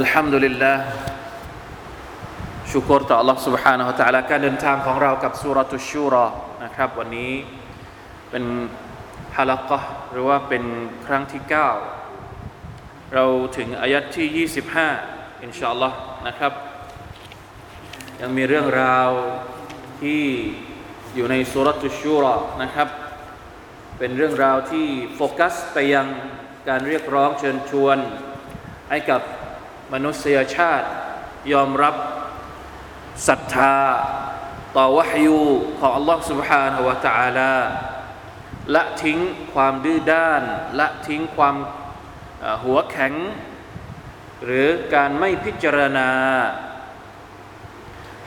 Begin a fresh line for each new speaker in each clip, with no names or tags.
الحمد لله ลิลละชูกรต่อ Allah سبحانه และ تعالى การเดินทางของเรากับสุรทุชูรอนะครับ วันนี้เป็นฮาลักะหรือว่าเป็นครั้งที่ 9 เราถึงอายัดที่ 25 อินชาอัลลอฮ์นะครับ ยังมีเรื่องราวที่อยู่ในสุรทุชูรอนะครับ เป็นเรื่องราวที่โฟกัสไปยังการเรียกร้องเชิญชวนให้กับ มนุษยชาติยอมรับศรัทธา ต่อวะฮยูของ Allah سبحانه และ تعالى ละทิ้งความดื้อด้านละทิ้งความหัวแข็ง หรือการไม่พิจารณา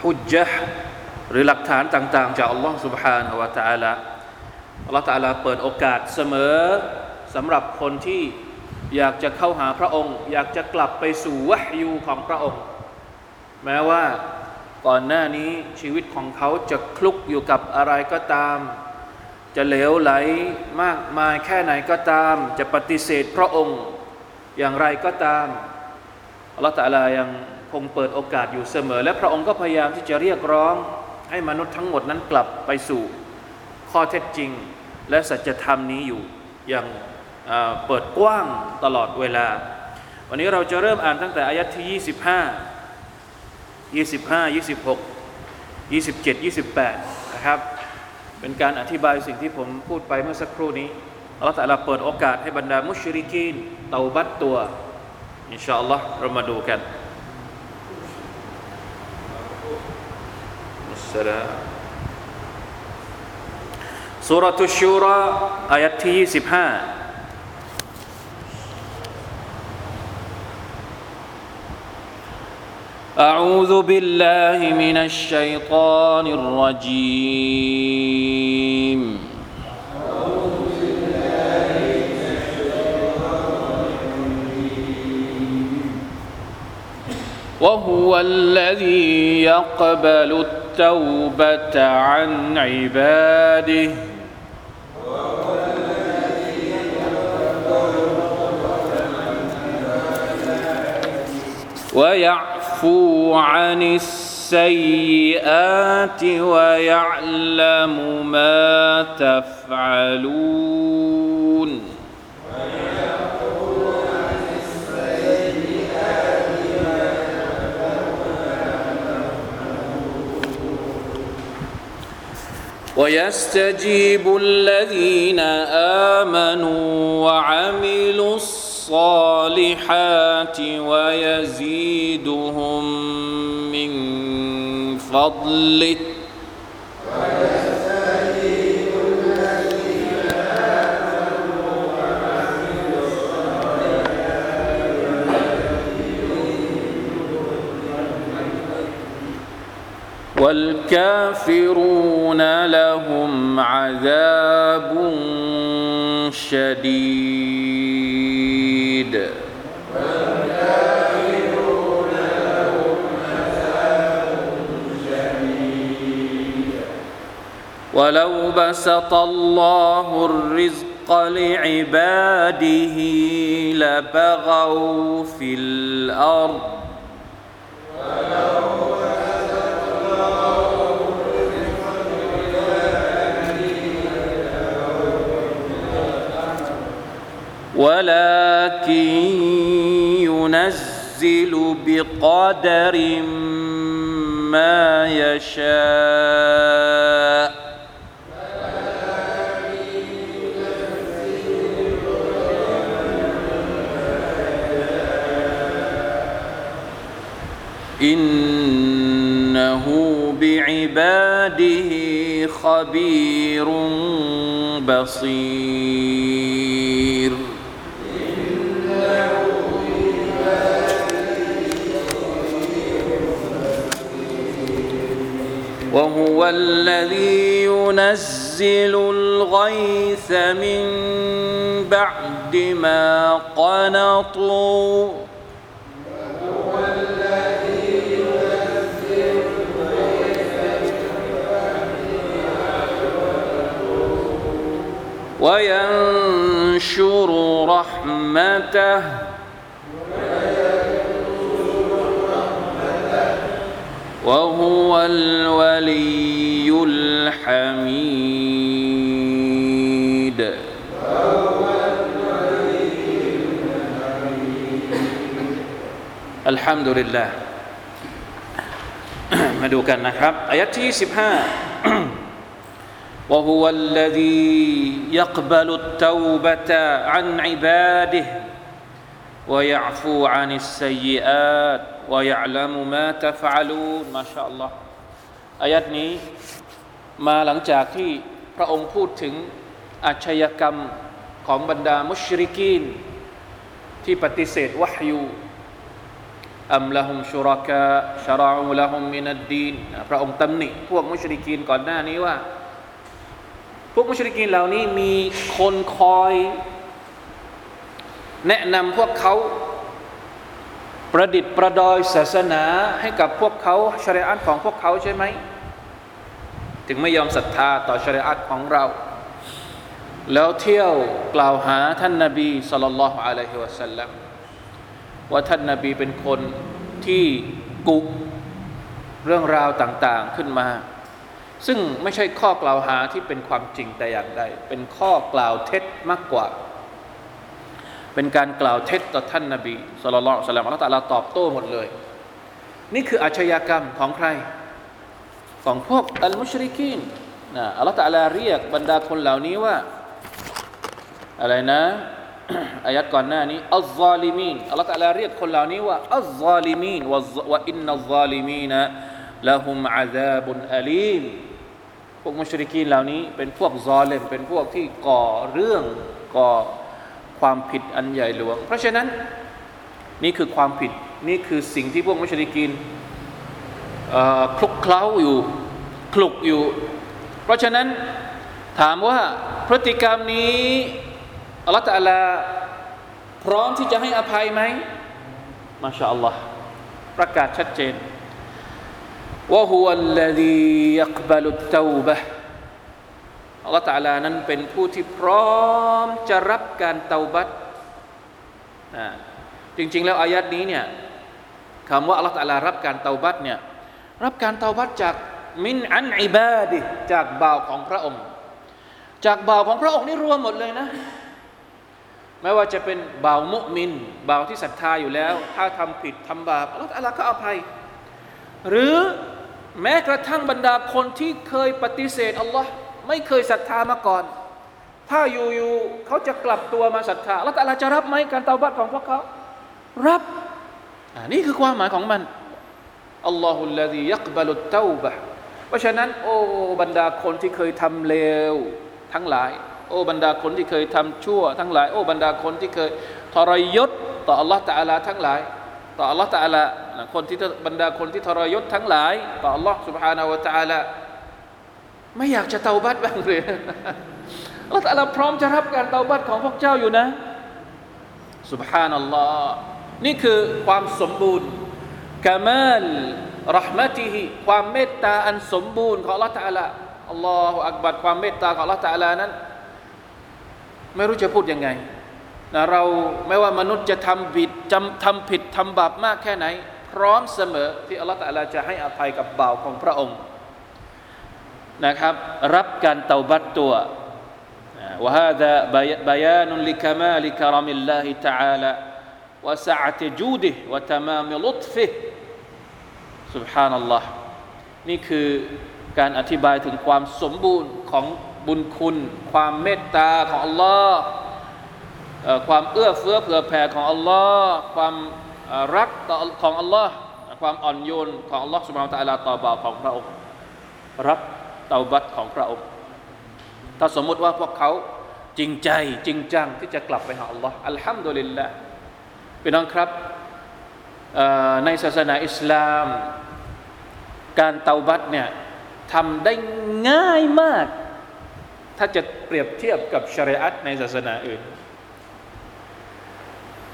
ฮุจจ์หรือหลักฐานต่างๆ จาก Allah سبحانه และ تعالى อัลลอฮฺตาลาเปิดโอกาสเสมอสำหรับคนที่ อยากจะเข้าหาพระองค์ อยากจะกลับไปสู่วะฮยูของพระองค์ แม้ว่าก่อนหน้านี้ชีวิตของเขาจะคลุกอยู่กับอะไรก็ตาม จะเหลวไหลมากมายแค่ไหนก็ตาม จะปฏิเสธพระองค์อย่างไรก็ตามอัลลอฮฺตาลายังคงเปิดโอกาสอยู่เสมอ และพระองค์ก็พยายามที่จะเรียกร้อง ให้มนุษย์ทั้งหมดนั้นกลับไปสู่ข้อเท็จจริง และสัจธรรมนี้อยู่อย่าง เปิดกว้างตลอดเวลา วันนี้เราจะเริ่มอ่านตั้งแต่อายัดที่ 25 25 26 27 28 นะครับ เป็นการอธิบายสิ่งที่ผมพูดไปเมื่อสักครู่นี้อัลลอฮฺตะลาเปิดโอกาสให้บรรดามุชริกีนเตาบัตตัว อินชาอัลลอฮ์เรามาดูกันมุสลาสุรทุชูราอายัดที่ 25 أعوذ بالله من الشيطان الرجيم. وهو الذي يقبل التوبة عن عباده. ويعفو عن السيئات ويعلم ما تفعلون. ويستجيب الذين آمنوا وعملوا الصالحات ويزيدهم من فضله. والكافرون لهم عذاب شديد. ولو بسط الله الرزق لعباده لبغوا في الأرض. ولكن ينزل بقدر ما يشاء. إنه بعباده خبير بصير. وهو الذي ينزل الغيث من بعد ما قنطوا. وينشر رحمته وهو الولي الحميد الحمد لله มาดูกันนะครับอายะที่15 وهو الذي يقبل التوبة عن عباده ويعفو عن السيئات ويعلم ما تفعلون ما شاء الله อายัดนี้มาหลังจากที่พระองค์พูดถึงอาชญากรรมของบรรดามุชริกีน ที่ปฏิเสธวะฮยูอัมละฮุมชุรากะชราอูละฮุมมินัดดีนพระองค์ตำหนิพวกมุชริกีนก่อนหน้านี้ว่า พวกมุชริกีนเหล่านี้มีคนคอย แนะนำพวกเขาประดิษฐ์ประดอยศาสนาให้กับพวกเขาชริอัตของพวกเขาใช่ไหม ถึงไม่ยอมศรัทธาต่อชริอัตของเรา แล้วเที่ยวกล่าวหาท่านนาบีสุลต่านละฮ์อะลัยฮิวะสัลลัมว่าท่านนาบีเป็นคนที่กุเรื่องราวต่าง ๆขึ้นมา ซึ่งไม่ใช่ข้อกล่าวหาที่เป็นความจริงแต่อย่างใด เป็นข้อกล่าวเท็จมากกว่า เป็นการกล่าวเท็จต่อท่านนาบีสุลต่านลสลลัมอัลลอฮฺตะลาตอบโต้หมดเลย นี่คืออาชญากรรมของใคร ของพวกอัลมุชริกีนนะอัลลอฮฺตะลาเรียกบรรดาคนเหล่านี้ว่า อะไรนะอายัดก่อนหน้านี้อัลซาลิมีนอัลลอฮฺตะลาเรียกคนเหล่านี้ว่าอัลซาลิมีนวะอินนัลซาลิมีนละหุมอาซาบุนอาลีม วกมุชริกีนเหล่านี้ เป็นพวกซอเลมเป็นพวกที่ก่อเรื่องก่อความผิดอันใหญ่หลวง เพราะฉะนั้นนี่คือความผิดนี่คือสิ่งที่พวกมุชริกีนคลุกเคล้าอยู่คลุกอยู่ เพราะฉะนั้นถามว่าพฤติกรรมนี้อัลลอฮฺตะลาพร้อมที่จะให้อภัยไหมมาชาอัลลอฮ์ประกาศชัดเจน وهو الذي يقبل التوبة อัลลอฮฺตาลานั้นเป็นผู้ที่พร้อมจะรับการเตาบัตจริง ๆ แล้วอายัดนี้เนี่ยคำว่าอัลลอฮฺตาลารับการเตาบัตเนี่ยรับการเตาบัตจากมินอันอิบาดิจากบ่าวของพระองค์ จากบ่าวของพระองค์นี่รวมหมดเลยนะไม่ว่าจะเป็นบ่าวมุมินบ่าวที่ศรัทธาอยู่แล้ว ถ้าทำผิดทำบาปอัลลอฮฺตาลาก็อภัย หรือ แม้กระทั่งบรรดาคนที่เคยปฏิเสธอัลลอฮ์ไม่เคยศรัทธามาก่อน ถ้าอยู่ๆเขาจะกลับตัวมาศรัทธา แล้วแต่ละจะรับไหมการเตาบัตของพวกเขา รับนี่คือความหมายของมันอัลลอฮุลลดียักบาลุตเตาบะเพราะฉะนั้น โอ้บรรดาคนที่เคยทำเลวทั้งหลาย โอ้บรรดาคนที่เคยทำชั่ว ทั้งหลาย โอ้บรรดาคนที่เคยทรยศต่ออัลลอฮ์ตะอาลาทั้งหลาย ต่ออัลลอฮ์ตะอาลาคนที่บรรดาคนที่ทรยศทั้งหลายต่ออัลลอฮ์ سبحانه และ تعالى ไม่อยากจะเตาบัตบ้างเลยอัลลอฮ์ตะอาลาพร้อมจะรับการเตาบัตของพวกเจ้าอยู่นะ سبحان อัลลอฮ์นี่คือความสมบูรณ์กามาลรหมติฮิความเมตตาอันสมบูรณ์ของอัลลอฮ์ตะอาลาอัลลอฮฺอักบัดความเมตตาของอัลลอฮ์ตะอาลานั้น ไม่รู้จะพูดยังไง นะเราไม่ว่ามนุษย์จะทำผิดจำทำผิดทำบาปมากแค่ไหน พร้อมเสมอที่อัลลอฮฺตะลาจะให้อภัยกับบ่าวของพระองค์นะครับ รับการเตาบัตตัว وهذا بيان لكمال كرم الله تعالى وسعة جوده وتمام لطفه سبحان الله นี่คือการอธิบายถึงความสมบูรณ์ของบุญคุณ ความเมตตาของอัลลอฮ์ ความเอื้อเฟื้อเผื่อแผ่ของอัลลอฮ์ความรักต่อของอัลลอฮ์ความอ่อนโยนของอัลลอฮ์สุบฮานตะลาต่อบ่าวของพระองค์ รับเตาบัตของพระองค์ ถ้าสมมติว่าพวกเขาจริงใจจริงจังที่จะกลับไปหาอัลลอฮ์อัลฮัมดุลิลละพี่น้องครับในศาสนาอิสลาม การเตาบัตเนี่ยทำได้ง่ายมาก ถ้าจะเปรียบเทียบกับชริอัตในศาสนาอื่น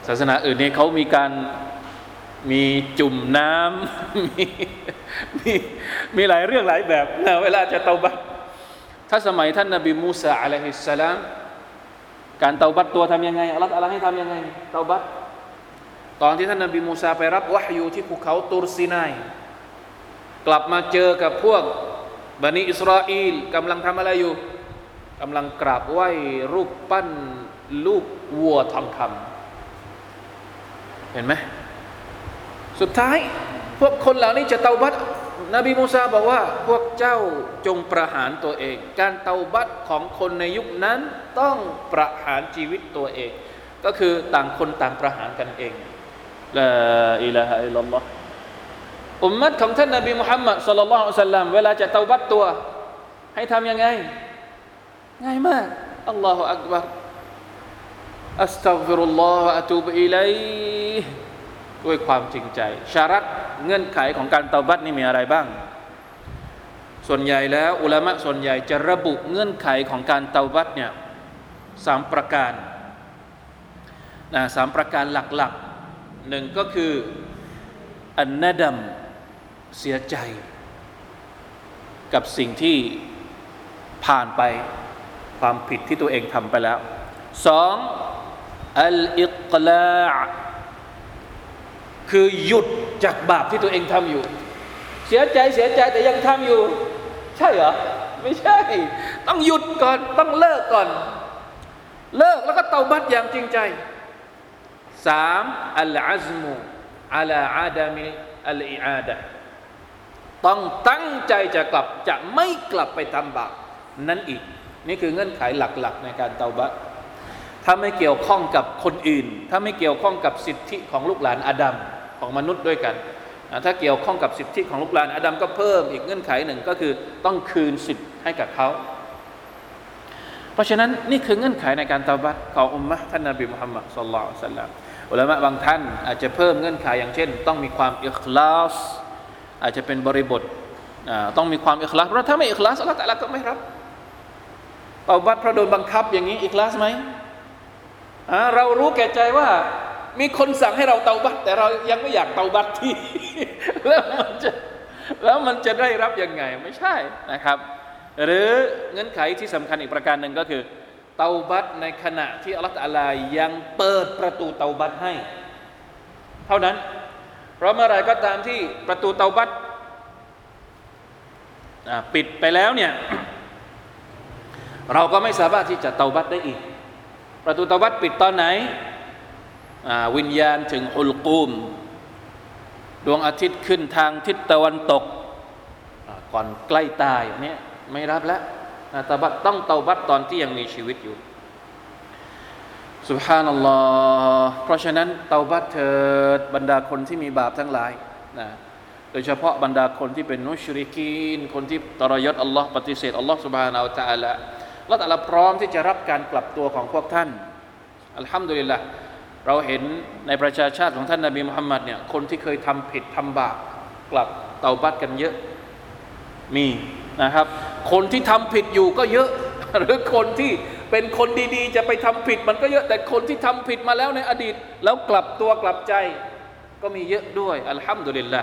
ศาสนาอื่นเนี่ยเขามีการมีจุ่มน้ำมีมีมีหลายเรื่องหลายแบบนะเวลาจะเตาบัตถ้าสมัยท่านนบีมูซาอะลัยฮิสสลามการเตาบัตตัวทำยังไงอัลลอฮฺอะลัยให้ทำยังไงเตาบัตตอนที่ท่านนบีมูซาไปรับวะฮยูที่ภูเขาตูรซีนายกลับมาเจอกับพวกบันิอิสราเอลกำลังทำอะไรอยู่กำลังกราบไหว้รูปปั้นลูกวัวทองคำ เห็นไหมสุดท้ายพวกคนเหล่านี้จะเตาบัตนบีมูซาบอกว่า พวกเจ้าจงประหารตัวเอง การเตาบัตของคนในยุคนั้นต้องประหารชีวิตตัวเอง ก็คือต่างคนต่างประหารกันเองลาอิลาฮะอิลลัลลอฮ์อุมมัตของท่านนบีมุฮัมมัดสุลลัลลอฮุซัลลัมเวลาจะเตาบัตตัว ให้ทำยังไง ง่ายมากอัลลอฮฺอักบาร อัสตัฟิรุลลอฮฺอะตูบอิลัยด้วยความจริงใจ ชารัตเงื่อนไขของการเตาบัตนี่มีอะไรบ้าง ส่วนใหญ่แล้วอุลามะส่วนใหญ่จะระบุเงื่อนไขของการเตาบัตเนี่ยสามประการนะสามประการหลักๆหนึ่งก็คืออันนาดัมเสียใจ กับสิ่งที่ผ่านไปความผิดที่ตัวเองทำไปแล้วสอง อัลอิกลาคือหยุดจากบาปที่ตัวเองทำอยู่ เสียใจเสียใจแต่ยังทำอยู่ ใช่เหรอ ไม่ใช่ ต้องหยุดก่อนต้องเลิกก่อน เลิกแล้วก็เตาบัตอย่างจริงใจสามอัลอาซมูอัลอาดามิอัลอิอาดะต้องตั้งใจจะกลับจะไม่กลับไปทำบาปนั่นอีก นี่คือเงื่อนไขหลักๆ ในการเตาบัต ถ้าไม่เกี่ยวข้องกับคนอื่น ถ้าไม่เกี่ยวข้องกับสิทธิของลูกหลานอาดัมของมนุษย์ด้วยกัน ถ้าเกี่ยวข้องกับสิทธิของลูกหลานอาดัมก็เพิ่มอีกเงื่อนไขหนึ่งก็คือต้องคืนสิทธิ์ให้กับเขา เพราะฉะนั้นนี่คือเงื่อนไขในการตาบัตของอุมมะท่านนบีมุฮัมมัดสุลลัลสัลลัมอุลามะบางท่านอาจจะเพิ่มเงื่อนไขอย่างเช่น ต้องมีความอิคลาสอาจจะเป็นบริบทต้องมีความอิคลาสเพราะถ้าไม่อิคลาสอัลลอฮฺแต่ละก็ไม่รับตาบัตเพราะโดนบังคับอย่างนี้อิคลาสไหม เรารู้แก่ใจว่า มีคนสั่งให้เราเตาบัตแต่เรายังไม่อยากเตาบัตที่ แล้วมันจะแล้วมันจะได้รับยังไงไม่ใช่นะครับ หรือเงื่อนไขที่สำคัญอีกประการหนึ่งก็คือ เตาบัตในขณะที่อัลลอฮฺลายังเปิดประตูเตาบัตให้ เท่านั้น เพราะเมื่อไรก็ตามที่ประตูเตาบัตปิดไปแล้วเนี่ยเราก็ไม่สามารถที่จะเตาบัตได้อีก ประตูตะวัดปิดตอนไหนวิญญาณถึงอุลกูม ดวงอาทิตย์ขึ้นทางทิศตะวันตก ก่อนใกล้ตายเนี่ยไม่รับแล้วตะบัดต้องเตาบัดตอนที่ยังมีชีวิตอยู่สุบฮานัลลอฮ์เพราะฉะนั้นเตาบัดเถิดบรรดาคนที่มีบาปทั้งหลายนะโดยเฉพาะบรรดาคนที่เป็นนุชริกีน คนที่ตรยศอัลลอฮ์ปฏิเสธอัลลอฮ์สุบฮานาอัลตะอัลละ ละตัลลพร้อมที่จะรับการกลับตัวของพวกท่าน อัลฮัมดุลิลละเราเห็นในประชาชาติของท่านนาบีมุฮัมมัดเนี่ยคนที่เคยทำผิดทำบาปกลับเตาบัตกันเยอะมีนะครับ คนที่ทำผิดอยู่ก็เยอะ หรือคนที่เป็นคนดีๆ จะไปทำผิดมันก็เยอะแต่คนที่ทำผิดมาแล้วในอดีต แล้วกลับตัวกลับใจ ก็มีเยอะด้วยอัลฮัมดุลิลละ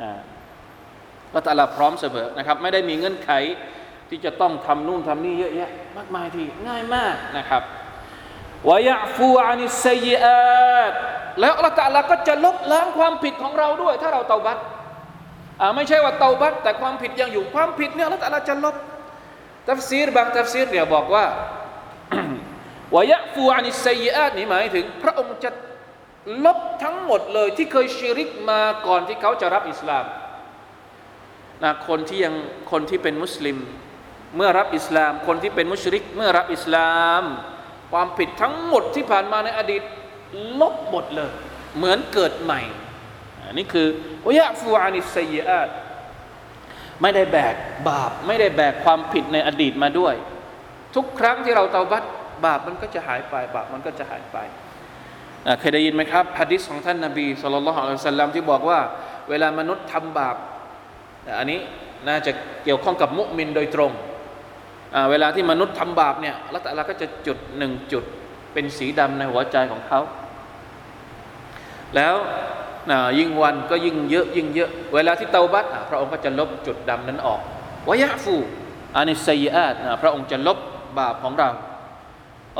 อ่าละตัลลพร้อมเสมอนะครับ ไม่ได้มีเงื่อนไข ที่จะต้องทำนู่นทำนี่เยอะแยะมากมายทีง่ายมากนะครับวายฟูอานิสัยอาตแล้วอัลลอฮฺก็จะลบล้างความผิดของเราด้วย ถ้าเราเตาบัตไม่ใช่ว่าเตาบัตแต่ความผิดยังอยู่ความผิดเนี่ยอัลลอฮฺจะลบตัฟซีรบางตัฟซีรเนี่ยบอกว่าวายฟูอานิสัยอาตนี่หมายถึง พระองค์จะลบทั้งหมดเลยที่เคยชิริกมาก่อนที่เขาจะรับอิสลามนะคนที่ยังคนที่เป็นมุสลิม เมื่อรับอิสลาม คนที่เป็นมุชริก เมื่อรับอิสลาม ความผิดทั้งหมดที่ผ่านมาในอดีตลบหมดเลย เหมือนเกิดใหม่อันนี้คือวยะฟูอานิสยอาตไม่ได้แบกบาป ไม่ได้แบกความผิดในอดีตมาด้วย ทุกครั้งที่เราเตาบัตบาปมันก็จะหายไป บาปมันก็จะหายไปเคยได้ยินไหมครับฮะดิษของท่านนาบีสุลต่านละฮ์อัลสลัมที่บอกว่า เวลามนุษย์ทำบาปอันนี้น่าจะเกี่ยวข้องกับมุมินโดยตรง เวลาที่มนุษย์ทำบาปเนี่ยละตัลาก็จะจุดหนึ่งจุดเป็นสีดำในหัวใจของเขา แล้วยิ่งวันก็ยิ่งเยอะยิ่งเยอะ เวลาที่เตาบัตพระองค์ก็จะลบจุดดำนั้นออกวายะฟูอานิสัยอาตพระองค์จะลบบาปของเรา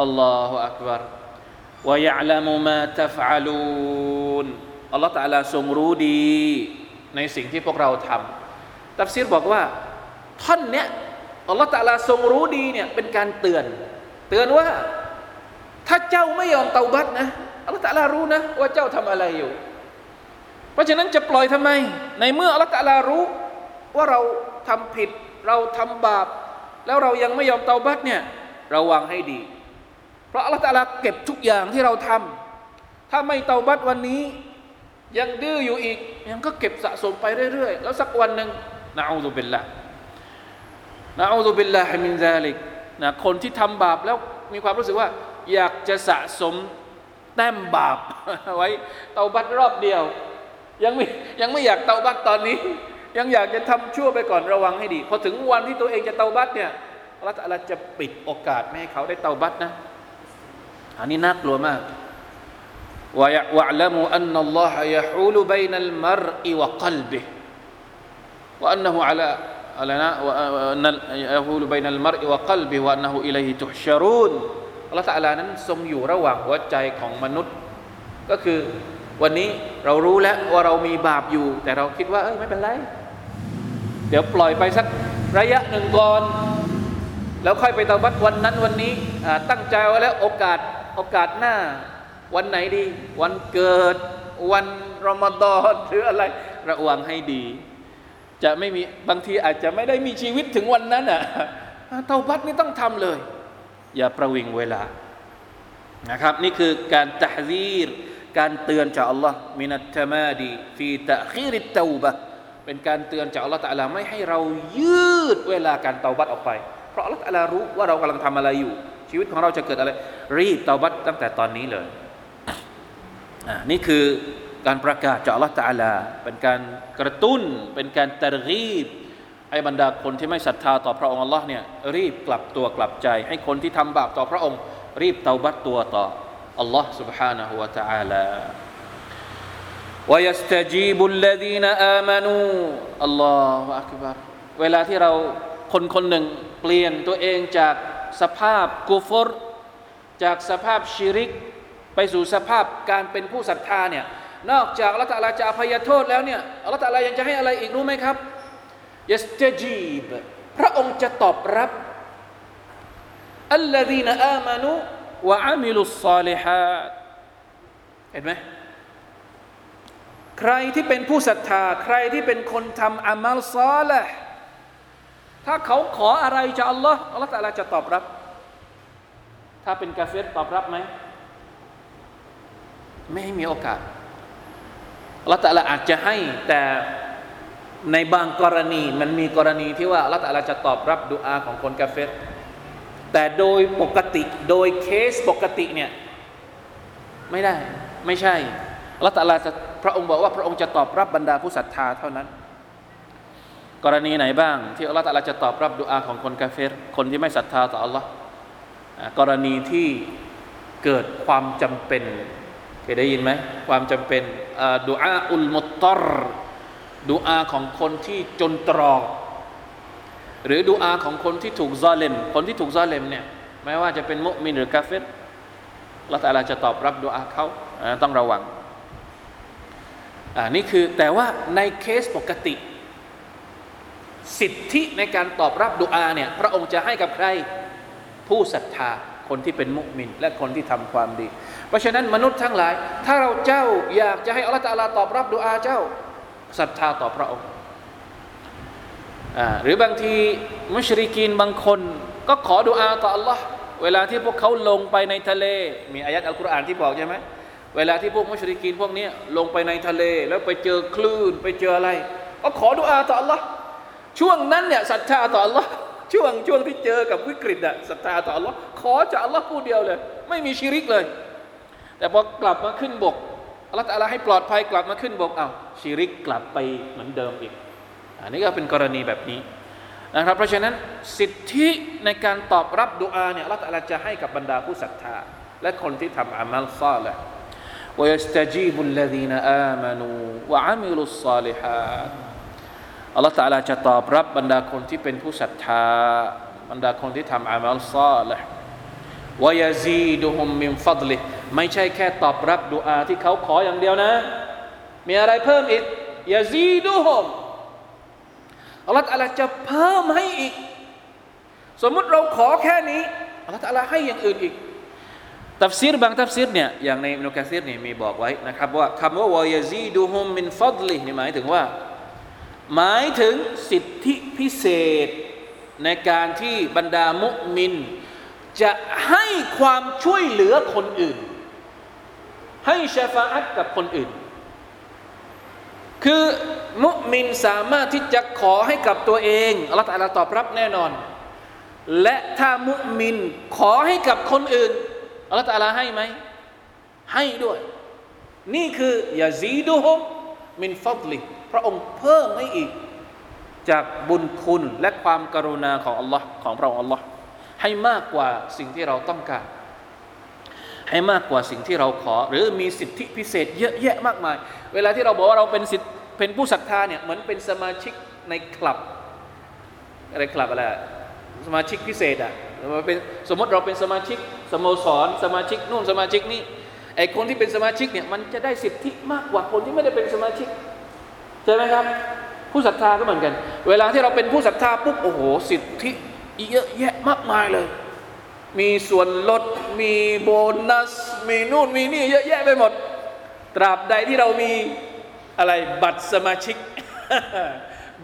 อัลลอฮฺอักบารวายะลามุมาตฟาลูนอัลลอฮฺตะลาทรงรู้ดีในสิ่งที่พวกเราทำตัฟซีรบอกว่าท่อนเนี้ย อัลลอฮฺตะลาทรงรู้ดีเนี่ยเป็นการเตือน เตือนว่าถ้าเจ้าไม่ยอมเตาบัตนะอัลลอฮฺตะลารู้นะว่าเจ้าทำอะไรอยู่ เพราะฉะนั้นจะปล่อยทำไม ในเมื่ออัลลอฮฺตะลารู้ว่าเราทำผิด เราทำบาป แล้วเรายังไม่ยอมเตาบัตเนี่ยระวังให้ดี เพราะอัลลอฮฺตะลาเก็บทุกอย่างที่เราทำถ้าไม่เตาบัตวันนี้ ยังดื้ออยู่อีก ยังก็เก็บสะสมไปเรื่อยๆ แล้วสักวันหนึ่งนะอูซุบิลละ นะอูซุบิลลาฮิมินซาลิกนะคนที่ทำบาปแล้วมีความรู้สึกว่า อยากจะสะสมแต้มบาปไว้เตาบัตรอบเดียว ยังไม่ยังไม่อยากเตาบัตรตอนนี้ ยังอยากจะทำชั่วไปก่อนระวังให้ดี พอถึงวันที่ตัวเองจะเตาบัตรเนี่ยอัลลอฮฺจะปิดโอกาสไม่ให้เขาได้เตาบัตรนะ อันนี้น่ากลัวมากวะยะวะละมูอันนัลลอฮะยะฮูลุบัยนัลมรอิวะกลบิวะอันนะฮูอะลา อะไรนะยะฮูลบัยนัลมรอิวะกัลบิวะนนะฮูอิลัยฮิตุฮชารูนอัลลอฮฺตะลานั้นทรงอยู่ระหว่างหัวใจของมนุษย์ ก็คือวันนี้เรารู้แล้วว่าเรามีบาปอยู่ แต่เราคิดว่าเอ้ยไม่เป็นไร เดี๋ยวปล่อยไปสักระยะหนึ่งก่อน แล้วค่อยไปตบัดวันนั้นวันนี้ตั้งใจไว้แล้วโอกาสโอกาสหน้า วันไหนดี วันเกิด วันรอมฎอนหรืออะไร ระวังให้ดี จะไม่มีบางทีอาจจะไม่ได้มีชีวิตถึงวันนั้นอะเตาบัดนี่ต้องทำเลย อย่าประวิงเวลานะครับ นี่คือการตะฮีรการเตือนจากอัลลอฮ์มินัตตมาดีฟีตะคีริตเตาบะเป็นการเตือนจากอัลลอฮ์ตะลาไม่ให้เรายืดเวลาการเตาบัตออกไป เพราะอัลลอฮ์ตะลารู้ว่าเรากำลังทำอะไรอยู่ ชีวิตของเราจะเกิดอะไร รีบเตาบัตตั้งแต่ตอนนี้เลยอ่านี่คือ การประกาศจากอัลลอฮ์ตะลาเป็นการกระตุ้น เป็นการตรกีบให้บรรดาคนที่ไม่ศรัทธาต่อพระองค์อัลลอฮ์เนี่ยรีบกลับตัวกลับใจ ให้คนที่ทำบาปต่อพระองค์ รีบเตาบัตตัวต่อ الله سبحانه وتعالى ويستجيب الذين آمنوا الله أكبر เวลาที่เราคนคนหนึ่งเปลี่ยนตัวเองจากสภาพกุฟร จากสภาพชิริก ไปสู่สภาพการเป็นผู้ศรัทธาเนี่ย นอกจากอัลลอฮฺจะอภัยโทษแล้วเนี่ยอัลลอฮฺยังจะให้อะไรอีกรู้ไหมครับยัสตจีบพระองค์จะตอบรับอัลลอฮีนอามานุวะอามิลุสซาลิฮัดเห็นไหมใครที่เป็นผู้ศรัทธา ใครที่เป็นคนทำอามัลซอละถ้าเขาขออะไรจากอัลลอฮ์อัลลอฮ์ตะลาจะตอบรับ ถ้าเป็นกาเฟรตอบรับไหม ไม่ให้มีโอกาส ลลอฮ์ตะลาอาจจะให้แต่ในบางกรณีมันมีกรณีที่ว่าอลลอฮ์ตะลาจะตอบรับดุอาของคนกาเฟรแต่โดยปกติโดยเคสปกติเนี่ยไม่ได้ไม่ใช่ละตัลลาจะพระองค์บอกว่าพระองค์จะตอบรับบรรดาผู้ศรัทธาเท่านั้น กรณีไหนบ้าง ที่อัลลอฮฺตะลาจะตอบรับดุอาของคนกาเฟรคนที่ไม่ศรัทธาต่ออัลลอฮ์กรณีที่เกิดความจำเป็น เคยได้ยินไหมความจำเป็นดุอาอุลมุตตรดุอาของคนที่จนตรอก หรือดูอาของคนที่ถูกซาเลมคนที่ถูกซาเลมเนี่ยไม่ว่าจะเป็นมุมินหรือกาเฟตละตาลาจะตอบรับดูอาเขาต้องระวังอ่านี่คือแต่ว่าในเคสปกติ สิทธิในการตอบรับดูอาเนี่ยพระองค์จะให้กับใครผู้ศรัทธา คนที่เป็นมุมิน และคนที่ทำความดี เพราะฉะนั้นมนุษย์ทั้งหลาย ถ้าเราเจ้าอยากจะให้อัลลอฮฺตาลาตอบรับดุอาเจ้าศรัทธาต่อพระองค์หรือบางทีมุชริกีนบางคน ก็ขอดุอาต่อ Allah เวลาที่พวกเขาลงไปในทะเล มีอายัดอัลกุรอานที่บอกใช่ไหมเวลาที่พวกมุชริกีนพวกนี้ลงไปในทะเล แล้วไปเจอคลื่นไปเจออะไร ก็ขอดุอาต่อ Allah ช่วงนั้นเนี่ยศรัทธาต่อ Allah ช่วงช่วงที่เจอกับวิกฤตอะศรัทธาต่อ Allah ขอจาก Allah ผู้เดียวเลย ไม่มีชีริกเลย แต่พอกลับมาขึ้นบกอัลลอฮฺอะไรให้ปลอดภัยกลับมาขึ้นบกเอา้าชีริกกลับไปเหมือนเดิมอีกอันนี้ก็เป็นกรณีแบบนี้นะครับเพราะฉะนั้นสิทธิในการตอบรับดุอาเนี่ยอัลลอฮฺจะให้กับบรรดาผู้ศรัทธา และคนที่ทำอามัลซาละ ويستجيب الذين آمنوا وعملوا الصالحات อัลลอฮฺตาลาจะตอบรับบรรดาคนที่เป็นผู้ศรัทธา บรรดาคนที่ทำอามัลซาละويزيدهم من فضله ไม่ใช่แค่ตอบรับดุอาที่เขาขออย่างเดียวนะ มีอะไรเพิ่มอีก يزيدهم อัลลอฮฺตาลาจะเพิ่มให้อีก สมมุติเราขอแค่นี้อัลลอฮฺตาลาให้อย่างอื่นอีกตัฟซีรบางตัฟซีรเนี่ยอย่างในอิบนุกะซีรเนี่ยมีบอกไว้นะครับว่าคำว่าويزيدهم من فضله นี่หมายถึงว่า หมายถึงสิทธิพิเศษในการที่บรรดามุมิน จะให้ความช่วยเหลือคนอื่น ให้ชฟาอัตกับคนอื่น คือมุมินสามารถที่จะขอให้กับตัวเองอัลลอฮฺตอบรับแน่นอน และถ้ามุมินขอให้กับคนอื่นอัลลอฮฺให้ไหม ให้ด้วย นี่คือยาซีดุฮุมมินฟัดลิ พระองค์เพิ่มให้อีก จากบุญคุณและความกรุณาของอัลลอฮ์ของพระองค์อัลลอฮ์ให้มากกว่าสิ่งที่เราต้องการ ให้มากกว่าสิ่งที่เราขอ หรือมีสิทธิพิเศษเยอะแยะมากมาย เวลาที่เราบอกว่าเราเป็นสิทธิเป็นผู้ศรัทธาเนี่ยเหมือนเป็นสมาชิกในคลับอะไรคลับอะไรสมาชิกพิเศษอะเป็นสมมติเราเป็นสมาชิกสโมสร สมาชิกนู่นสมาชิกนี่ไอคนที่เป็นสมาชิกเนี่ยมันจะได้สิทธิมากกว่าคนที่ไม่ได้เป็นสมาชิก ใช่ไหมครับ ผู้ศรัทธาก็เหมือนกัน เวลาที่เราเป็นผู้ศรัทธาปุ๊บโอ้โห สิทธิเยอะแยะมากมายเลย มีส่วนลดมีโบนัส มีนู่นมีนี่เยอะแยะไปหมด ตราบใดที่เรามีอะไรบัตรสมาชิก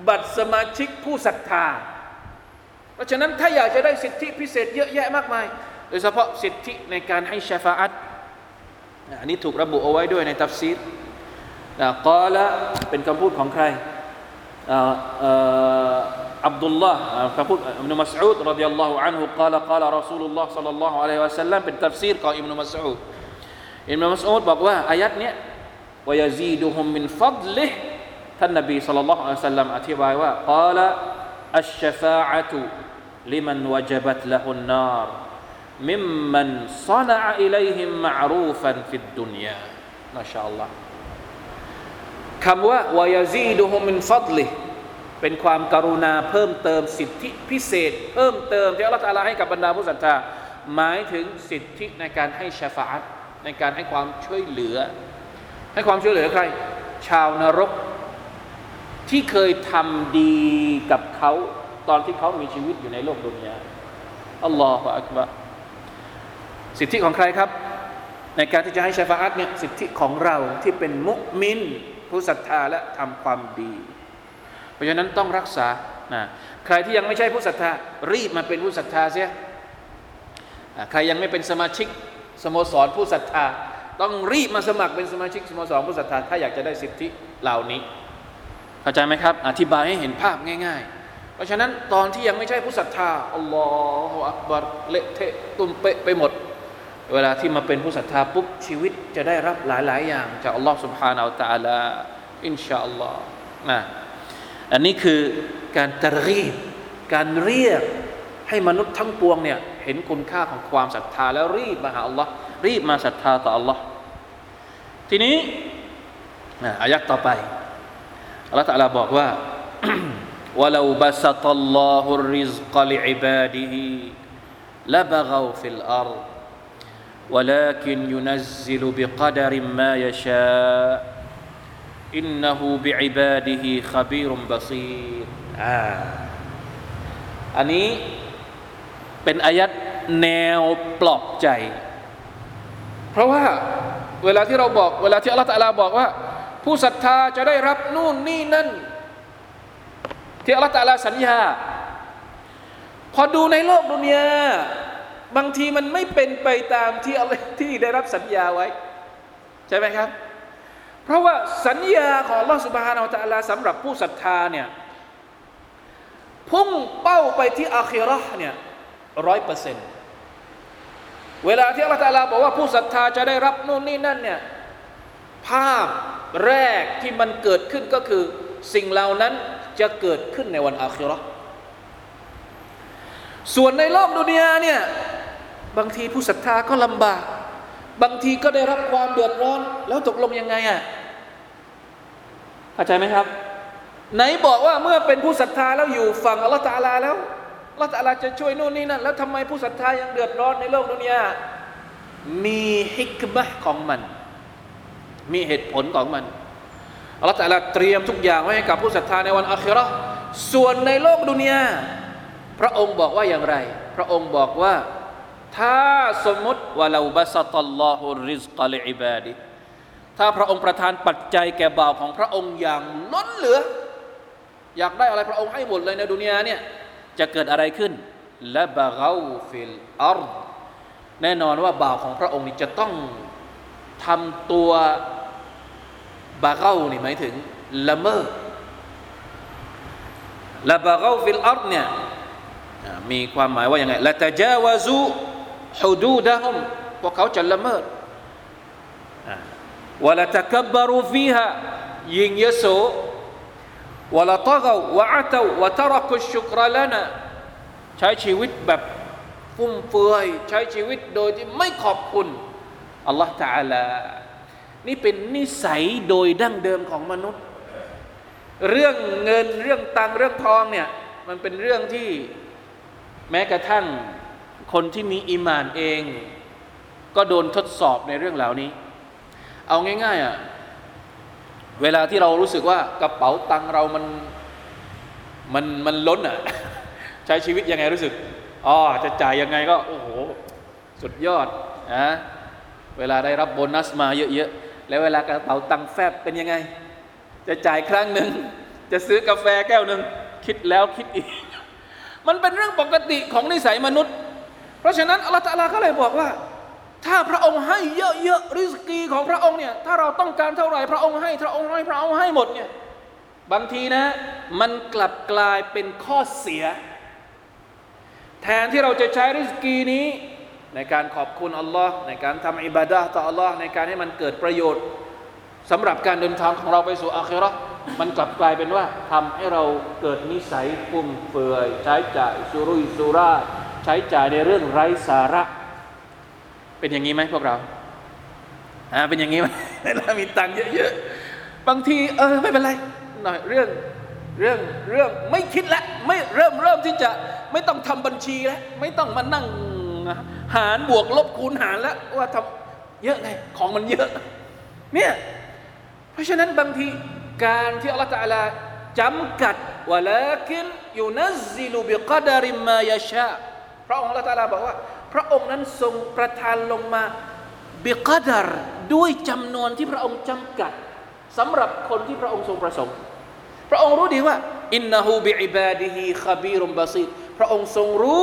บัตรสมาชิกผู้ศรัทธา เพราะฉะนั้นถ้าอยากจะได้สิทธิพิเศษเยอะแยะมากมาย โดยเฉพาะสิทธิในการให้ชฟาอัตอันนี้ถูกระบุเอาไว้ด้วยในตัฟซีร กอละเป็นคำพูดของใครอับดุลลาห์คำพูดอิบนุมัสอูดรดิยัลลอฮุอันฮุกล่าวกล่าวรอซูลุลลอฮ์สัลลัลลอฮุอะลัยฮิวะสัลลัมเป็นตัฟซีรของอิบนุมัสอูดอิบนุมัสอูดบอกว่าอายัดเนี้ยวายซีดุฮุมมินฟัดลิฮท่านนบีสัลลัลลอฮุอะลัยฮิวะสัลลัมอธิบายว่ากล่าวอัชชฟาอะตุ لمن وجبت له النار ممن صنع إليهم معروفا في الدنيا ما شاء الله คำว่าวายซีดุฮุมินฟัดลิเป็นความการุณาเพิ่มเติมสิทธิพิเศษ เพิ่มเติมที่อัลลอฮฺให้กับบรรดาผู้ศรัทธาหมายถึงสิทธิในการให้ชาฟาตในการให้ความช่วยเหลือ ให้ความช่วยเหลือใคร ชาวนรก ที่เคยทำดีกับเขาตอนที่เขามีชีวิตอยู่ในโลกดุนยาอัลลอฮฺอักบะสิทธิของใครครับ ในการที่จะให้ชฟาอัตเนี่ยสิทธิของเราที่เป็นมุมิน ผู้ศรัทธาและทำความดี เพราะฉะนั้นต้องรักษานะใครที่ยังไม่ใช่ผู้ศรัทธา รีบมาเป็นผู้ศรัทธาเสียใครยังไม่เป็นสมาชิกสโมสรผู้ศรัทธา ต้องรีบมาสมัครเป็นสมาชิกสโมสรผู้ศรัทธา ถ้าอยากจะได้สิทธิเหล่านี้ เข้าใจไหมครับ อธิบายให้เห็นภาพง่าย ๆ เพราะฉะนั้นตอนที่ยังไม่ใช่ผู้ศรัทธาอัลลอฮฺอักบัรเละเทะตุ่มเปะไปหมด เวลาที่มาเป็นผู้ศรัทธาปุ๊บชีวิตจะได้รับหลาย ๆ อย่างจากอัลลอฮฺ سبحانه และ تعالى อินชาอัลลอฮ์นะอันนี้คือการตรีบการเรียกให้มนุษย์ทั้งปวงเนี่ยเห็นคุณค่าของความศรัทธา แล้วรีบมาหาอัลลอฮ์รีบมาศรัทธาต่ออัลลอฮ์ทีนี้อายักต่อไปอัลลอฮ์ตะลาบอกว่า ولو بسط الله الرزق لعباده لبغوا في الارض ولكن ينزل بقدر ما يشاء انه بعباده خبير بصير อ่าอันนี้เป็นอายัด แนวปลอบใจ เพราะว่าเวลาที่เราบอก เวลาที่อัลลอฮฺตะอาลาบอกว่า ผู้ศรัทธาจะได้รับนู่นนี่นั่น ที่อัลลอฮฺตะอาลาสัญญา พอดูในโลกดุนยา บางทีมันไม่เป็นไปตามที่อะไรที่ได้รับสัญญาไว้ ใช่ไหมครับ เพราะว่าสัญญาของลอสุบฮานาอัลลอฮฺสำหรับผู้ศรัทธาเนี่ยพุ่งเป้าไปที่อาคิรอเนี่ยร้อยเปอร์เซ็นต์เวลาที่อัลลอฮฺบอกว่าผู้ศรัทธาจะได้รับนู่นนี่นั่นเนี่ยภาพแรกที่มันเกิดขึ้นก็คือ สิ่งเหล่านั้นจะเกิดขึ้นในวันอาคิรอ ส่วนในโลกดุนยาเนี่ยบางทีผู้ศรัทธาก็ลำบาก บางทีก็ได้รับความเดือดร้อน แล้วตกลงยังไงอะเข้าใจไหมครับ ไหนบอกว่าเมื่อเป็นผู้ศรัทธาแล้วอยู่ฝั่งอัลลอฮฺตาลาแล้วอัลลอฮฺตาลาจะช่วยนู่นนี่นั่นแล้วทำไมผู้ศรัทธายังเดือดร้อนในโลกดุนยามีฮิกมะของมัน มีเหตุผลของมันอัลลอฮฺตาลาเตรียมทุกอย่างไว้ให้กับผู้ศรัทธาในวันอาคิเราส่วนในโลกดุนยา พระองค์บอกว่าอย่างไร พระองค์บอกว่า ถ้าสมมติว่า ولو بسط الله الرزق لعباده ถ้าพระองค์ประทานปัจจัยแก่บ่าวของพระองค์อย่างล้นเหลือ อยากได้อะไรพระองค์ให้หมดเลยในดุนยาเนี่ยจะเกิดอะไรขึ้นلبغوا في الأرض แน่นอนว่าบ่าวของพระองค์นี่จะต้องทำตัว بغوا นี่หมายถึงละเมอละบาเกาฟิลอาร์เนี่ย มีความหมายว่าอย่างไงละตะจาวาซูฮุดูดะฮุมพวกเขาจะละเมิดวะละตะกบารูฟีฮะยิงยโสวะละตะกาววะอัตวะตรักุชุกรลานะใช้ชีวิตแบบฟุ่มเฟือยใช้ชีวิตโดยที่ไม่ขอบคุณอัลลอฮฺตาลา นี่เป็นนิสัยโดยดั้งเดิมของมนุษย์ เรื่องเงินเรื่องตังเรื่องทองเนี่ยมันเป็นเรื่องที่ ม้กระทั่งคนที่มีอิมานเอง ก็โดนทดสอบในเรื่องเหล่านี้ เอาง่ายๆอะเวลาที่เรารู้สึกว่ากระเป๋าตังเรามันมันมันล้นอะใช้ชีวิตยังไงรู้สึกอ๋อจะจ่ายยังไงก็โอ้โห สุดยอดนะเวลาได้รับโบนัสมาเยอะๆแล้วเวลากระเป๋าตังแฟบเป็นยังไง จะจ่ายครั้งหนึ่งจะซื้อกาแฟแก้วหนึ่งคิดแล้วคิดอีก มันเป็นเรื่องปกติของนิสัยมนุษย์ เพราะฉะนั้นอัลลอฮฺตะลาก็เลยบอกว่า ถ้าพระองค์ให้เยอะๆริสกีของพระองค์เนี่ยถ้าเราต้องการเท่าไหร่พระองค์ให้พระองค์ให้พระองค์ให้หมดเนี่ยบางทีนะมันกลับกลายเป็นข้อเสีย แทนที่เราจะใช้ริสกีนี้ ในการขอบคุณอัลลอฮ์ในการทำอิบาดะต่ออัลลอฮ์ในการให้มันเกิดประโยชน์สำหรับการเดินทางของเราไปสู่อาคิเราะห์ มันกลับกลายเป็นว่าทำให้เราเกิดนิสัยฟุ่มเฟือย ใช้จ่ายสุรุ่ยสุร่ายใช้จ่ายในเรื่องไร้สาระ เป็นอย่างนี้ไหมพวกเราอ่าเป็นอย่างนี้ไหมเรามีตังค์เยอะๆบางทีเออไม่เป็นไรหน่อยเรื่องเรื่องเรื่องไม่คิดล้วไม่เริ่มเริ่มที่จะไม่ต้องทำบัญชีแล้วไม่ต้องมานั่งหารบวกลบคูณหารแล้วว่าทำเยอะไงของมันเยอะเนี่ยเพราะฉะนั้นบางที การที่อัลลอฮฺตะลาจำกัดว่าละกินยูนัซิลุบิกดาริมายาชาพระองค์อัลลอฮฺตะลาบอกว่า พระองค์นั้นทรงประทานลงมาบิกดารด้วยจำนวนที่พระองค์จำกัดสำหรับคนที่พระองค์ทรงประสงค์ พระองค์รู้ดีว่าอินนาหูบิอิบาดิฮิขบีรุมบาซีพระองค์ทรงรู้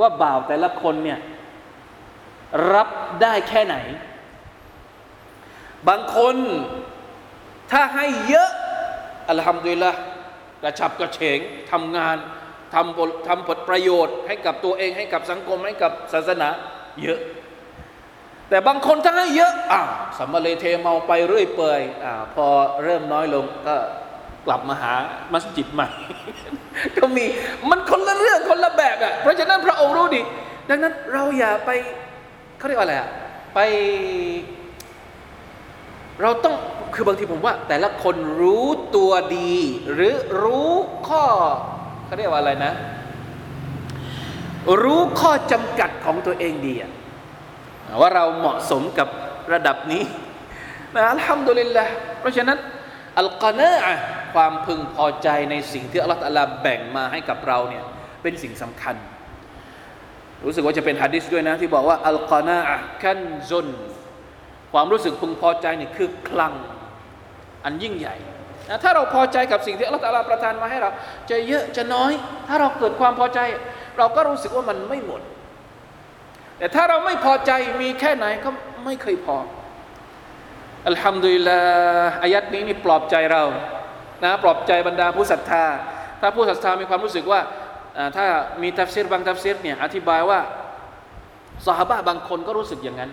ว่าบ่าวแต่ละคนเนี่ยรับได้แค่ไหน บางคน ถ้าให้เยอะอัลฮัมดุลิลละกระฉับกระเฉงทำงานทำทำผลประโยชน์ ให้กับตัวเองให้กับสังคมให้กับศาสนา เยอะ แต่บางคนถ้าให้เยอะอ่าสัมมาเลเทเมาไปเรื่อยเปื่อยอ่าพอเริ่มน้อยลงก็กลับมาหามัสยิดใหม่ ก็มีมันคนละเรื่องคนละแบบอะเพราะฉะนั้นพระองค์รู้ดี ดังนั้นเราอย่าไปเขาเรียกว่าอะไรอะไป เราต้องคือบางทีผมว่า แต่ละคนรู้ตัวดี หรือรู้ข้อเขาเรียกว่าอะไรนะ รู้ข้อจำกัดของตัวเองดีว่าเราเหมาะสมกับระดับนี้นะอัลฮัมดุลิลละเพราะฉะนั้นอัลกานะความพึงพอใจในสิ่งที่อัลลอฮฺแบ่งมาให้กับเราเนี่ยเป็นสิ่งสำคัญ รู้สึกว่าจะเป็นฮะดิษด้วยนะ ที่บอกว่าอัลกานะคันซุน ความรู้สึกพึงพอใจนี่คือคลังอันยิ่งใหญ่นะถ้าเราพอใจกับสิ่งที่อัลลอฮฺประทานมาให้เรา จะเยอะจะน้อย ถ้าเราเกิดความพอใจ เราก็รู้สึกว่ามันไม่หมด แต่ถ้าเราไม่พอใจมีแค่ไหนก็ไม่เคยพอ อัลฮัมดุลิลลาห์อายัดนี้นี่ปลอบใจเรานะปลอบใจบรรดาผู้ศรัทธา ถ้าผู้ศรัทธามีความรู้สึกว่าถ้ามีทัฟซีรบางทัฟซีรเนี่ยอธิบายว่าสหบะบางคนก็รู้สึกอย่างนั้น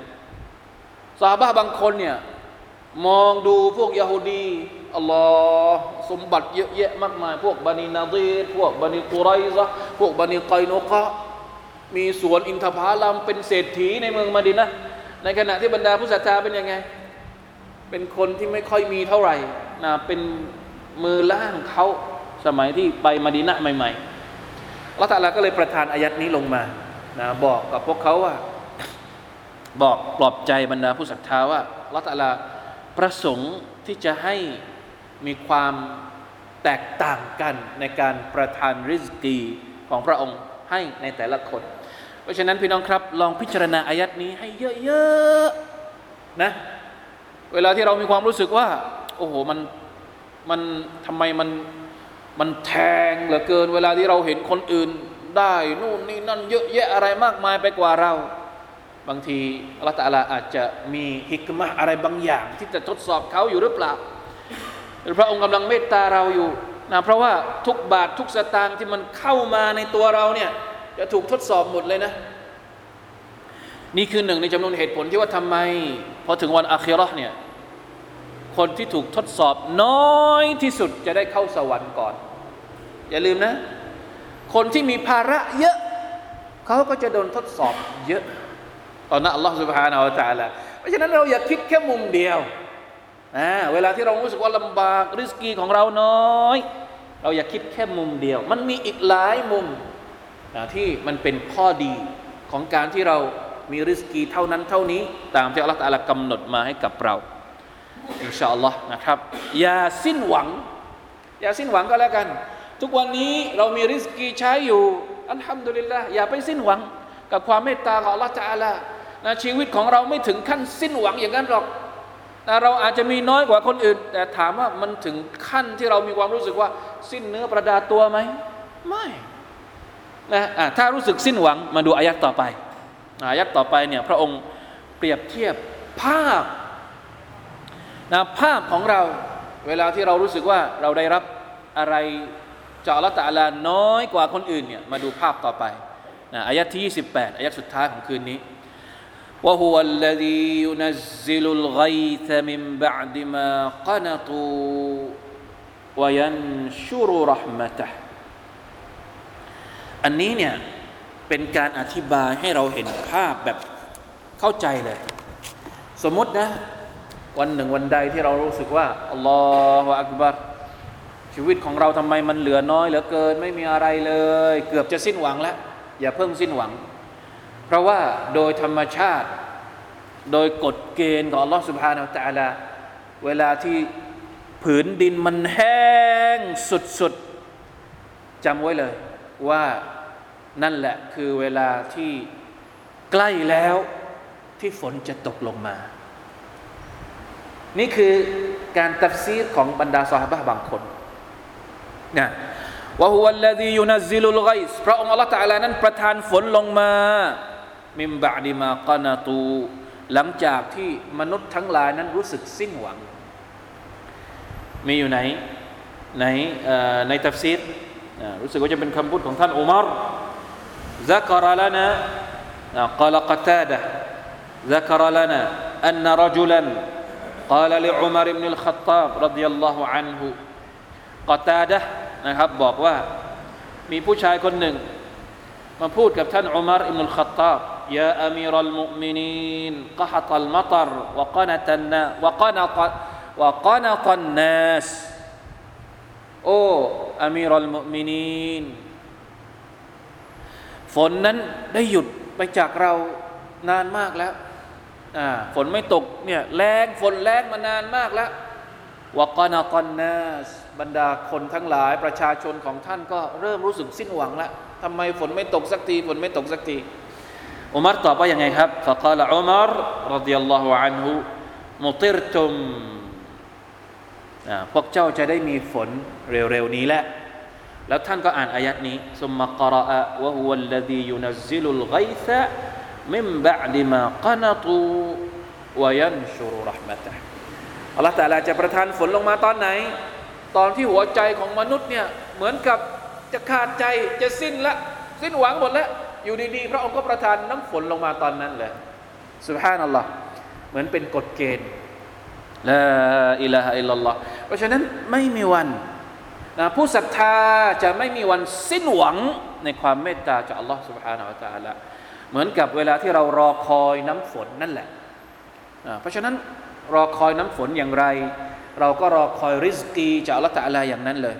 สหบะบางคนเนี่ยมองดูพวกยาฮูดีอัลลอฮ์สมบัติเยอะแยะมากมาย พวกบะนีนะฎีรพวกบะนีกุร็อยเซาะฮ์พวกบะนีก็อยนุกออมีสวนอินทผลัมเป็นเศรษฐีในเมืองมะดีนะฮ์ในขณะที่บรรดาผู้ศรัทธาเป็นยังไง เป็นคนที่ไม่ค่อยมีเท่าไหร่นะเป็นมือล่างเขาสมัยที่ไปมาดีนะใหม่ๆละตาลาก็เลยประทานอายัดนี้ลงมานะบอกกับพวกเขาว่า บอกปลอบใจบรรดาผู้ศรัทธาว่าละตาลาประสงค์ที่จะให้มีความแตกต่างกันในการประทานริสกีของพระองค์ให้ในแต่ละคน เพราะฉะนั้นพี่น้องครับ ลองพิจารณาอายัดนี้ให้เยอะๆนะเวลาที่เรามีความรู้สึกว่า โอ้โหมันมันทำไมมันมันแทงเหลือเกิน เวลาที่เราเห็นคนอื่นได้นู่นนี่นั่นเยอะแยะอะไรมากมายไปกว่าเรา บางทีอัลตะอาลาอาจจะมีฮิกมะอะไรบางอย่าง ที่จะทดสอบเขาอยู่หรือเปล่าหรือพระองค์กำลังเมตตาเราอยู่นะเพราะว่าทุกบาททุกสตางค์ที่มันเข้ามาในตัวเราเนี่ยจะถูกทดสอบหมดเลยนะ นี่คือหนึ่งในจำนวนเหตุผลที่ว่าทำไมพอถึงวันอาคิเราะห์เนี่ยคนที่ถูกทดสอบน้อยที่สุดจะได้เข้าสวรรค์ก่อน อย่าลืมนะ คนที่มีภาระเยอะ เขาก็จะโดนทดสอบเยอะ ต่อหน้าอัลลอฮฺสุบฮานาอัลตะลาเพราะฉะนั้นเราอย่าคิดแค่มุมเดียวนะเวลาที่เรารู้สึกว่าลำบากริสกีของเราน้อย เราอย่าคิดแค่มุมเดียว มันมีอีกหลายมุมที่มันเป็นข้อดีของการที่เรามีริสกีเท่านั้นเท่านี้ ตามที่อัลลอฮฺกำหนดมาให้กับเราอินชาอัลลอฮ์นะครับอย่าสิ้นหวัง อย่าสิ้นหวังก็แล้วกัน ทุกวันนี้เรามีริสกีใช้อยู่อัลฮัมดุลิลละอย่าไปสิ้นหวัง กับความเมตตาของอัลลอฮฺตะลา นะชีวิตของเราไม่ถึงขั้นสิ้นหวังอย่างนั้นหรอกนะเราอาจจะมีน้อยกว่าคนอื่น แต่ถามว่ามันถึงขั้นที่เรามีความรู้สึกว่า สิ้นเนื้อประดาตัวไหมไม่นะะถ้ารู้สึกสิ้นหวังมาดูอายัดต่อไปอายัดต่อไปเนี่ยพระองค์เปรียบเทียบภาพนะภาพของเราเวลาที่เรารู้สึกว่าเราได้รับอะไรจากอัลลอฮฺตะอาลาน้อยกว่าคนอื่นเนี่ยมาดูภาพต่อไปนะอายัดที่ 28อายัดสุดท้ายของคืนนี้ وهو الذي ينزل الغيث من بعد ما قنطوا وينشر رحمته อันนี้เนี่ยเป็นการอธิบายให้เราเห็นภาพแบบเข้าใจเลย สมมตินะ วันหนึ่งวันใดที่เรารู้สึกว่าอัลลอฮฺอักบัรชีวิตของเราทำไมมันเหลือน้อยเหลือเกิน ไม่มีอะไรเลย เกือบจะสิ้นหวังแล้ว อย่าเพิ่งสิ้นหวัง เพราะว่าโดยธรรมชาติ โดยกฎเกณฑ์ของอัลลอฮฺสุบฮานาอัลตะอาลาเวลาที่ผืนดินมันแห้งสุดๆจำไว้เลยว่านั่นแหละคือเวลาที่ใกล้แล้วที่ฝนจะตกลงมา นี่คือการตัฟซีรของบรรดาสหายบางคนนะวะฮุวัลลดียุนัซิลุลไกส์พระองค์อัลลอฮฺตะอาลานั้นประทานฝนลงมา มิมบะดิมากานาตู หลังจากที่มนุษย์ทั้งหลายนั้นรู้สึกสิ้นหวัง มีอยู่ไหนในในตัฟซีรรู้สึกว่าจะเป็นคำพูดของท่านอุมาร ذكر لنا قال قتاده ذكر لنا أن رجلا قال لعمر بن الخطاب رضي الله عنه قتاده นะครับบอกว่ามีผู้ชายคนหนึ่ง มาพูดกับท่านอุมารอิบนุลขัตตาบ ยาอามีรัลมุมินีนกะฮัตัลมัตรวะกานะตันนาวะกานะตวะกานะตันนัสโอ้อามีรัลมุมินีนฝนนั้นได้หยุดไปจากเรานานมากแล้วฝนไม่ตกเนี่ยแรงฝนแรงมานานมากแล้ววกนาคอนนาสบรรดาคนทั้งหลายประชาชนของท่านก็เริ่มรู้สึกสิ้นหวังแล้วทำไมฝนไม่ตกสักทีฝนไม่ตกสักที อุมารตอบว่ายังไงครับฟะกาลอุมารรดิยัลลอฮุอันฮุมุติรตุมพวกเจ้าจะได้มีฝนเร็วๆนี้แหละแล้วท่านก็อ่านอายัดนี้ซุมมะกรออะวะฮุวัลลดียุนัซซิลุลไกซะมิมบะดิมากนตูวยันชุรุรหมะตะอัลลอฮฺแต่ละจะประทานฝนลงมาตอนไหน ตอนที่หัวใจของมนุษย์เนี่ยเหมือนกับจะขาดใจจะสิ้นละ สิ้นหวังหมดแล้ว อยู่ดีๆพระองค์ก็ประทานน้ำฝนลงมาตอนนั้นเลยสุบฮานัลลอฮ์เหมือนเป็นกฎเกณฑ์ลาอิลาฮะอิลลัลลอฮ์เพราะฉะนั้นไม่มีวันนะผู้ศรัทธาจะไม่มีวันสิ้นหวังในความเมตตาจากอัลลอฮ์ سبحانه และ تعالى เหมือนกับเวลาที่เรารอคอยน้ำฝนนั่นแหละนะเพราะฉะนั้นรอคอยน้ำฝนอย่างไร เราก็รอคอยริสกีจากอัลลอฮ์ตะลาอย่างนั้นเลย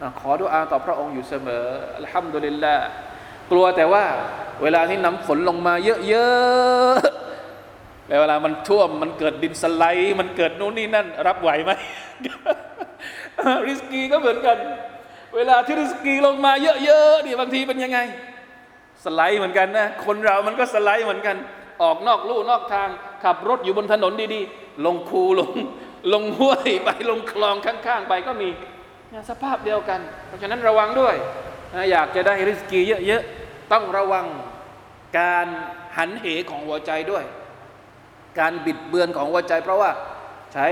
นะขอดุอาต่อพระองค์อยู่เสมออัลฮัมดุลิลลาห์ กลัวแต่ว่าเวลาที่น้ำฝนลงมาเยอะๆเวลามันท่วมมันเกิดดินสไลด์มันเกิดนู่นนี่นั่น รับไหวไหมริสกีก็เหมือนกัน เวลาที่ริสกีลงมาเยอะๆนี่บางทีเป็นยังไง สไลด์เหมือนกันนะ คนเรามันก็สไลด์เหมือนกัน ออกนอกลู่นอกทาง ขับรถอยู่บนถนนดีๆ ลงคูลงลงห้วยไปลงคลองข้างๆ ไปก็มีสภาพเดียวกัน เพราะฉะนั้นระวังด้วย อยากจะได้ริสกีเยอะๆต้องระวังการหันเหของหัวใจด้วย การบิดเบือนของหัวใจ เพราะว่าใช้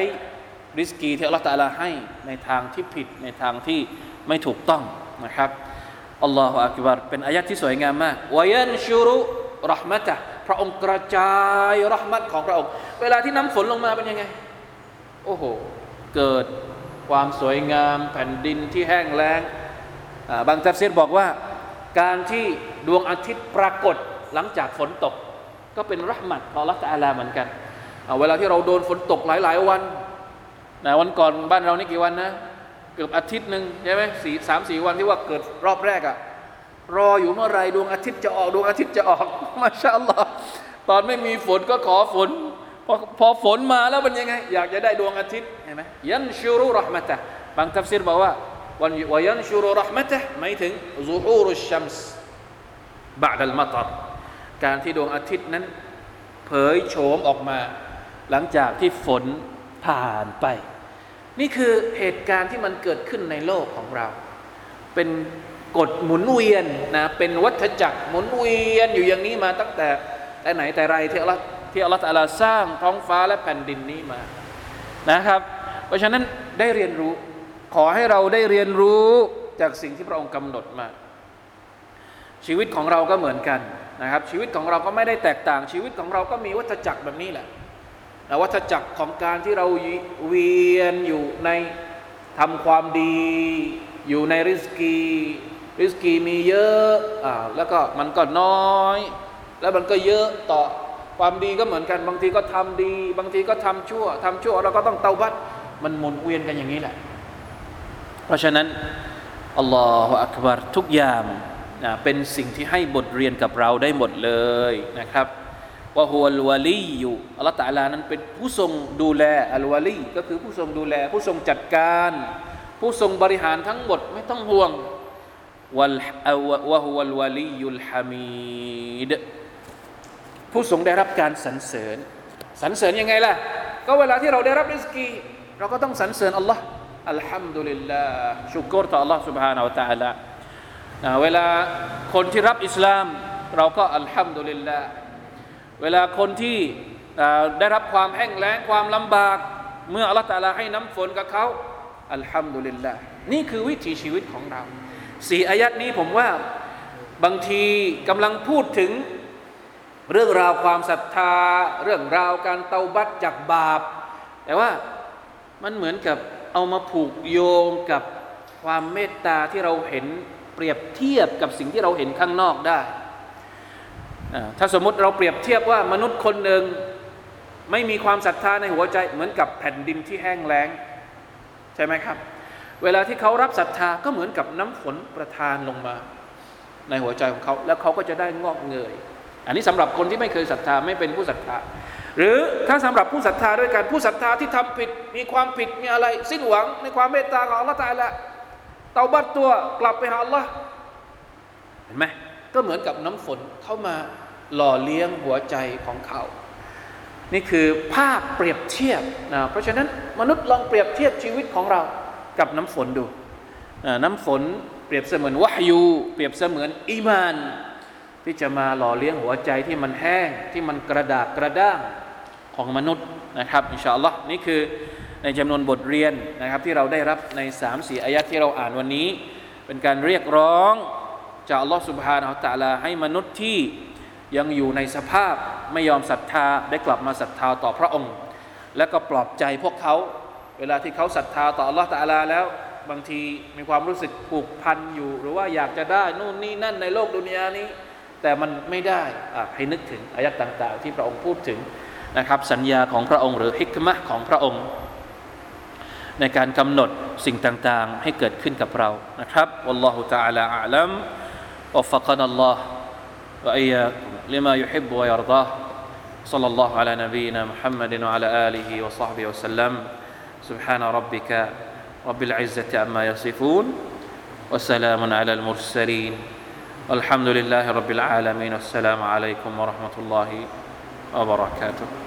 ริสกีที่อัลลอฮฺตาลาให้ในทางที่ผิดในทางที่ไม่ถูกต้องนะครับอัลลอฮฺอักบารเป็นอายะที่สวยงามมากวายันชูรุรหมัตะพระองค์กระจายรหมัตของพระองค์ เวลาที่น้ำฝนลงมาเป็นยังไง โอ้โห เกิดความสวยงามแผ่นดินที่แห้งแล้ง บางทัฟซีรบอกว่าการที่ดวงอาทิตย์ปรากฏหลังจากฝนตก ก็เป็นรหมัตของละตาลาเหมือนกันเวลาที่เราโดนฝนตกหลาย ๆ วันนะวันก่อนบ้านเรานี่กี่วันนะ เกือบอาทิตย์หนึ่งใช่ไหมสี่สามสี่วันที่ว่าเกิดรอบแรกอะรออยู่เมื่อไรดวงอาทิตย์จะออกดวงอาทิตย์จะออกมาชาอัลลอฮ์ตอนไม่มีฝนก็ขอฝนพอพอฝนมาแล้วเป็นยังไง อยากจะได้ดวงอาทิตย์เห็นไหมยันชูรุรหมะตะบางทัฟซีรบอกว่า วันวยันชูรุรหมะตะหมายถึงซูฮูรุชัมส์บาดัลมาตรการที่ดวงอาทิตย์นั้น เผยโฉมออกมา หลังจากที่ฝนผ่านไป นี่คือเหตุการณ์ที่มันเกิดขึ้นในโลกของเรา เป็นกฎหมุนเวียนนะเป็นวัฏจักรหมุนเวียนอยู่อย่างนี้มาตั้งแต่แต่ไหนแต่ไรที่อัลลอฮ์ที่อัลลอฮ์ตะลาสร้างท้องฟ้าและแผ่นดินนี้มานะครับ เพราะฉะนั้นได้เรียนรู้ ขอให้เราได้เรียนรู้จากสิ่งที่พระองค์กำหนดมา ชีวิตของเราก็เหมือนกันนะครับ ชีวิตของเราก็ไม่ได้แตกต่าง ชีวิตของเราก็มีวัฏจักรแบบนี้แหละนะวัฏจักรของการที่เราเวียนอยู่ในทำความดี อยู่ในริสกีริสกีมีเยอะอ่าแล้วก็มันก็น้อย แล้วมันก็เยอะต่อความดีก็เหมือนกัน บางทีก็ทำดี บางทีก็ทำชั่วทำชั่วเราก็ต้องเตาบัตมันหมุนเวียนกันอย่างนี้แหละ เพราะฉะนั้นอัลลอฮฺอักบารทุกอย่างนะเป็นสิ่งที่ให้บทเรียนกับเราได้หมดเลยนะครับว่าฮุลวาลีอยู่อัลลอฮฺตาลานั้นเป็นผู้ทรงดูแลอัลวาลีก็คือผู้ทรงดูแล ผู้ทรงจัดการ ผู้ทรงบริหารทั้งหมดไม่ต้องห่วงวัลวะฮุลวาลียุลฮามีดผู้ทรงได้รับการสรรเสริญสรรเสริญยังไงล่ะ ก็เวลาที่เราได้รับริสกี เราก็ต้องสรรเสริญอัลลอฮ์ อัลฮัมดุลิลลาห์ชุกรต่ออัลลอฮ์ سبحانه และ تعالى เวลาคนที่รับอิสลาม เราก็อัลฮัมดุลิลลาห์เวลาคนที่ได้รับความแห้งแล้งความลำบาก เมื่ออัลลอฮฺตาลาให้น้ำฝนกับเขาอัลฮัมดุลิลละนี่คือวิถีชีวิตของเราสี่อายัดนี้ผมว่าบางทีกำลังพูดถึงเรื่องราวความศรัทธา เรื่องราวการเตาบัตจากบาป แต่ว่ามันเหมือนกับ เอามาผูกโยงกับความเมตตาที่เราเห็นเปรียบเทียบกับสิ่งที่เราเห็นข้างนอกได้ ถ้าสมมติเราเปรียบเทียบว่ามนุษย์คนหนึ่งไม่มีความศรัทธาในหัวใจเหมือนกับแผ่นดินที่แห้งแล้ง ใช่ไหมครับ เวลาที่เขารับศรัทธาก็เหมือนกับน้ำฝนประทานลงมาในหัวใจของเขา แล้วเขาก็จะได้งอกเงย อันนี้สำหรับคนที่ไม่เคยศรัทธาไม่เป็นผู้ศรัทธา หรือถ้าสำหรับผู้ศรัทธาด้วยกันผู้ศรัทธาที่ทำผิดมีความผิดมีอะไร สิ้นหวังในความเมตตาของอัลลอฮฺตาละเตาบัตตัวกลับไปหาอัลลอฮ์เห็นไหมก็เหมือนกับน้ำฝนเข้ามาหล่อเลี้ยงหัวใจของเขา นี่คือภาพเปรียบเทียบนะเพราะฉะนั้นมนุษย์ลองเปรียบเทียบชีวิตของเรากับน้ำฝนดูนะน้ำฝนเปรียบเสมือนวะฮยูเปรียบเสมือนอีมาน ที่จะมาหล่อเลี้ยงหัวใจที่มันแห้งที่มันกระดากกระด้าง ของมนุษย์นะครับอินชาอัลลอฮ์นี่คือในจำนวนบทเรียนนะครับที่เราได้รับใน3ามสี่อายะที่เราอ่านวันนี้ เป็นการเรียกร้องจากอัลลอฮ์สุบฮานาอัตะลาให้มนุษย์ที่ยังอยู่ในสภาพไม่ยอมศรัทธาได้กลับมาศรัทธาต่อพระองค์ และก็ปลอบใจพวกเขาเวลาที่เขาศรัทธาต่ออัลลอฮ์ตะลาแล้วบางทีมีความรู้สึกผูกพันอยู่ หรือว่าอยากจะได้นู่นนี่นั่นในโลกดุนยานี้ แต่มันไม่ได้ให้นึกถึงอายะต่าง ๆ ที่พระองค์พูดถึง นะครับ สัญญาของพระองค์หรือฮิกมะของพระองค์ ในการกำหนดสิ่งต่างๆ ให้เกิดขึ้นกับเรานะครับ والله تعالى أعلم وفقنا الله وإياكم لما يحب ويرضاه صلى الله على نبينا محمد وعلى آله وصحبه وسلم سبحان ربك رب العزة عما يصفون وسلام على المرسلين والحمد لله رب العالمين والسلام عليكم ورحمة الله وبركاته